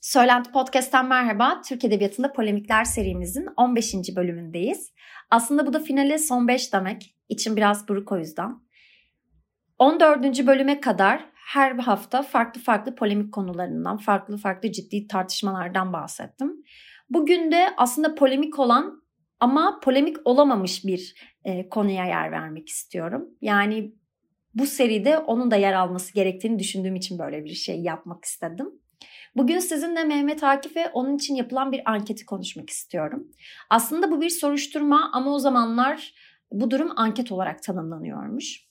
Söylenti Podcast'ten merhaba. Türk Edebiyatı'nda Polemikler serimizin 15. bölümündeyiz. Aslında bu da finale son 5 demek. İçim biraz buruk o yüzden. 14. bölüme kadar her hafta farklı farklı polemik konularından, farklı farklı ciddi tartışmalardan bahsettim. Bugün de aslında polemik olan ama polemik olamamış bir e, konuya yer vermek istiyorum. Yani bu seride onun da yer alması gerektiğini düşündüğüm için böyle bir şey yapmak istedim. Bugün sizinle Mehmet Akif ve onun için yapılan bir anketi konuşmak istiyorum. Aslında bu bir soruşturma ama o zamanlar bu durum anket olarak tanımlanıyormuş.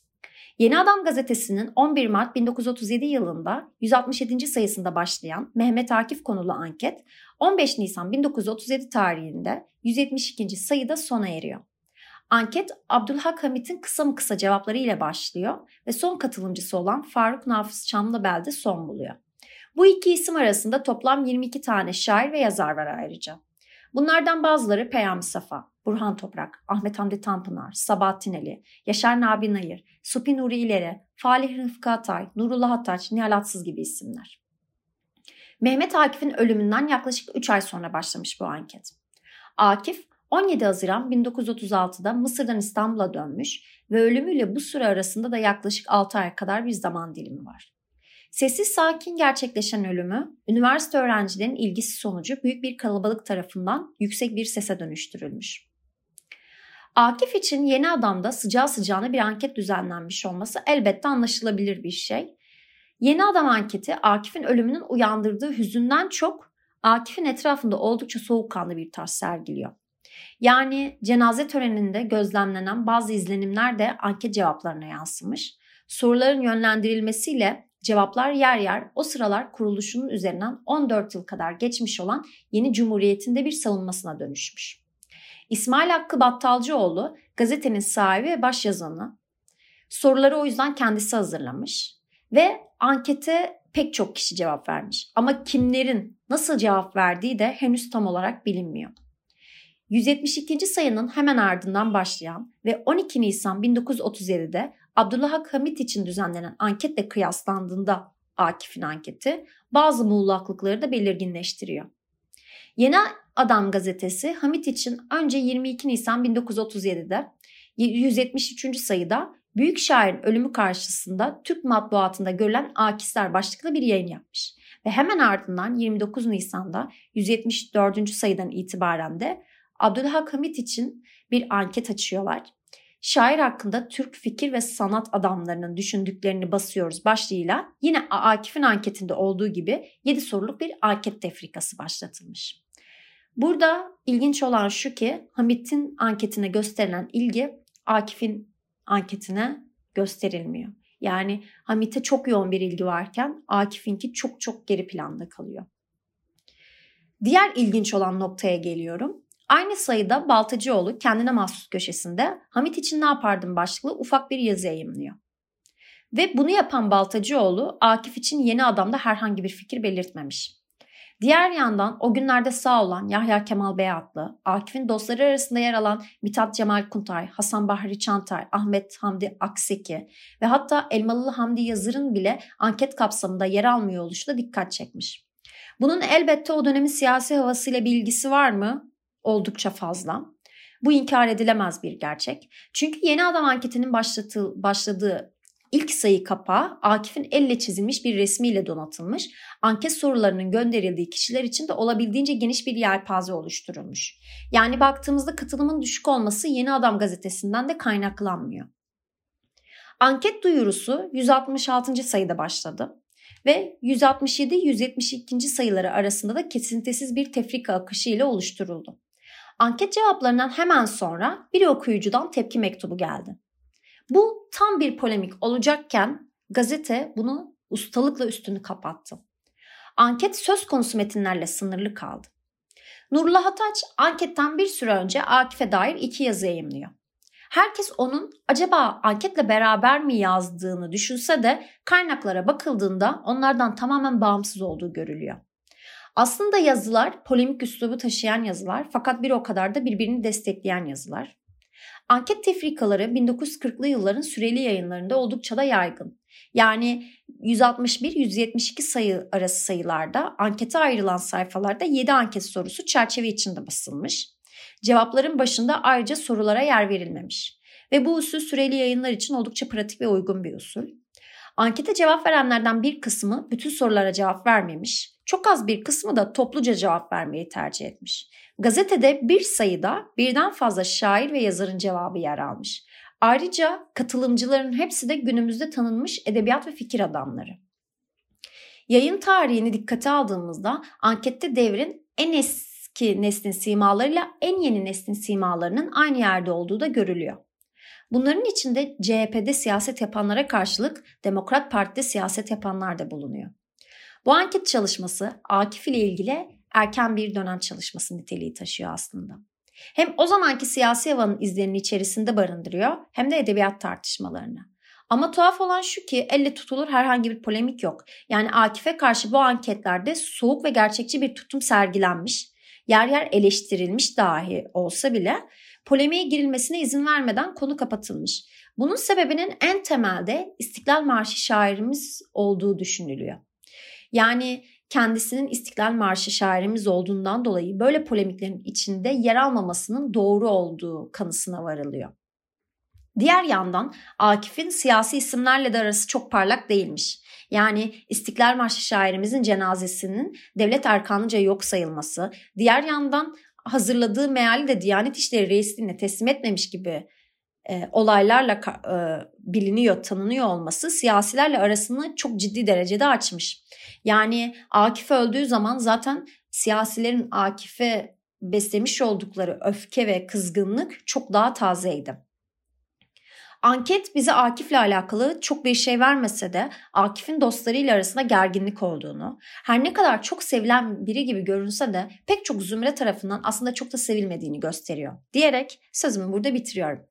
Yeni Adam gazetesinin 11 Mart 1937 yılında 167. sayısında başlayan Mehmet Akif konulu anket 15 Nisan 1937 tarihinde 172. sayıda sona eriyor. Anket Abdülhak Hamit'in kısa mı kısa cevapları ile başlıyor ve son katılımcısı olan Faruk Nafız Çamlıbel'de son buluyor. Bu iki isim arasında toplam 22 tane şair ve yazar var ayrıca. Bunlardan bazıları Peyami Safa, Burhan Toprak, Ahmet Hamdi Tanpınar, Sabahattin Ali, Yaşar Nabi Nayır, Supi Nuri İleri, Falih Rıfkı Atay, Nurullah Ataç, Nihal Atsız gibi isimler. Mehmet Akif'in ölümünden yaklaşık 3 ay sonra başlamış bu anket. Akif 17 Haziran 1936'da Mısır'dan İstanbul'a dönmüş ve ölümüyle bu süre arasında da yaklaşık 6 ay kadar bir zaman dilimi var. Sessiz sakin gerçekleşen ölümü, üniversite öğrencilerinin ilgisi sonucu büyük bir kalabalık tarafından yüksek bir sese dönüştürülmüş. Akif için yeni adamda sıcağı sıcağına bir anket düzenlenmiş olması elbette anlaşılabilir bir şey. Yeni adam anketi Akif'in ölümünün uyandırdığı hüzünden çok Akif'in etrafında oldukça soğukkanlı bir tarz sergiliyor. Yani cenaze töreninde gözlemlenen bazı izlenimler de anket cevaplarına yansımış. Soruların yönlendirilmesiyle Cevaplar yer yer o sıralar kuruluşunun üzerinden 14 yıl kadar geçmiş olan yeni cumhuriyetinde bir savunmasına dönüşmüş. İsmail Hakkı Battalcıoğlu gazetenin sahibi ve başyazanı. Soruları o yüzden kendisi hazırlamış ve ankete pek çok kişi cevap vermiş. Ama kimlerin nasıl cevap verdiği de henüz tam olarak bilinmiyor. 172. sayının hemen ardından başlayan ve 12 Nisan 1937'de Abdullah Hamit için düzenlenen anketle kıyaslandığında Akif'in anketi bazı muğlaklıkları da belirginleştiriyor. Yeni Adam gazetesi Hamit için önce 22 Nisan 1937'de 173. sayıda büyük şairin ölümü karşısında Türk matbuatında görülen akisler başlıklı bir yayın yapmış. Ve hemen ardından 29 Nisan'da 174. sayıdan itibaren de Abdülhak Hamit için bir anket açıyorlar şair hakkında Türk fikir ve sanat adamlarının düşündüklerini basıyoruz başlığıyla yine Akif'in anketinde olduğu gibi 7 soruluk bir anket tefrikası başlatılmış. Burada ilginç olan şu ki Hamit'in anketine gösterilen ilgi Akif'in anketine gösterilmiyor. Yani Hamit'e çok yoğun bir ilgi varken Akif'inki çok çok geri planda kalıyor. Diğer ilginç olan noktaya geliyorum. Aynı sayıda Baltacıoğlu kendine mahsus köşesinde Hamit için ne yapardım başlıklı ufak bir yazı yayımlıyor. Ve bunu yapan Baltacıoğlu Akif için yeni adamda herhangi bir fikir belirtmemiş. Diğer yandan o günlerde sağ olan Yahya Kemal Beyatlı, Akif'in dostları arasında yer alan Mithat Cemal Kuntay, Hasan Bahri Çantay, Ahmet Hamdi Akseki ve hatta Elmalılı Hamdi Yazır'ın bile anket kapsamında yer almıyor oluşu da dikkat çekmiş. Bunun elbette o dönemin siyasi havasıyla bir ilgisi var mı? Oldukça fazla. Bu inkar edilemez bir gerçek. Çünkü yeni adam anketinin başlatığı, başladığı ilk sayı kapağı Akif'in elle çizilmiş bir resmiyle donatılmış. Anket sorularının gönderildiği kişiler için de olabildiğince geniş bir yelpaze oluşturulmuş. Yani baktığımızda katılımın düşük olması Yeni Adam gazetesinden de kaynaklanmıyor. Anket duyurusu 166. sayıda başladı ve 167-172. sayıları arasında da kesintisiz bir tefrika akışı ile oluşturuldu. Anket cevaplarından hemen sonra bir okuyucudan tepki mektubu geldi. Bu tam bir polemik olacakken gazete bunu ustalıkla üstünü kapattı. Anket söz konusu metinlerle sınırlı kaldı. Nurullah Ataç anketten bir süre önce Akif'e dair iki yazı yayımlıyor. Herkes onun acaba anketle beraber mi yazdığını düşünse de kaynaklara bakıldığında onlardan tamamen bağımsız olduğu görülüyor. Aslında yazılar polemik üslubu taşıyan yazılar fakat bir o kadar da birbirini destekleyen yazılar. Anket tefrikaları 1940'lı yılların süreli yayınlarında oldukça da yaygın. Yani 161-172 sayı arası sayılarda ankete ayrılan sayfalarda 7 anket sorusu çerçeve içinde basılmış. Cevapların başında ayrıca sorulara yer verilmemiş. Ve bu usul süreli yayınlar için oldukça pratik ve uygun bir usul. Ankete cevap verenlerden bir kısmı bütün sorulara cevap vermemiş. Çok az bir kısmı da topluca cevap vermeyi tercih etmiş. Gazetede bir sayıda birden fazla şair ve yazarın cevabı yer almış. Ayrıca katılımcıların hepsi de günümüzde tanınmış edebiyat ve fikir adamları. Yayın tarihini dikkate aldığımızda ankette devrin en eski neslin simalarıyla en yeni neslin simalarının aynı yerde olduğu da görülüyor. Bunların içinde CHP'de siyaset yapanlara karşılık Demokrat Parti'de siyaset yapanlar da bulunuyor. Bu anket çalışması Akif ile ilgili erken bir dönem çalışması niteliği taşıyor aslında. Hem o zamanki siyasi havanın izlerini içerisinde barındırıyor hem de edebiyat tartışmalarını. Ama tuhaf olan şu ki elle tutulur herhangi bir polemik yok. Yani Akif'e karşı bu anketlerde soğuk ve gerçekçi bir tutum sergilenmiş. Yer yer eleştirilmiş dahi olsa bile polemiğe girilmesine izin vermeden konu kapatılmış. Bunun sebebinin en temelde İstiklal Marşı şairimiz olduğu düşünülüyor. Yani kendisinin İstiklal Marşı şairimiz olduğundan dolayı böyle polemiklerin içinde yer almamasının doğru olduğu kanısına varılıyor. Diğer yandan Akif'in siyasi isimlerle de arası çok parlak değilmiş. Yani İstiklal Marşı şairimizin cenazesinin devlet erkanıca yok sayılması, diğer yandan hazırladığı meali de Diyanet İşleri Reisliğine teslim etmemiş gibi e, olaylarla e, biliniyor, tanınıyor olması siyasilerle arasını çok ciddi derecede açmış. Yani Akif öldüğü zaman zaten siyasilerin Akif'e beslemiş oldukları öfke ve kızgınlık çok daha tazeydi. Anket bize Akif'le alakalı çok bir şey vermese de Akif'in dostlarıyla arasında gerginlik olduğunu, her ne kadar çok sevilen biri gibi görünse de pek çok zümre tarafından aslında çok da sevilmediğini gösteriyor. Diyerek sözümü burada bitiriyorum.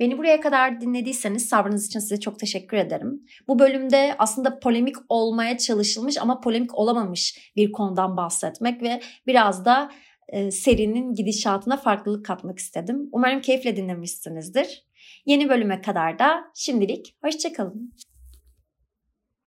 Beni buraya kadar dinlediyseniz sabrınız için size çok teşekkür ederim. Bu bölümde aslında polemik olmaya çalışılmış ama polemik olamamış bir konudan bahsetmek ve biraz da e, serinin gidişatına farklılık katmak istedim. Umarım keyifle dinlemişsinizdir. Yeni bölüme kadar da şimdilik hoşçakalın.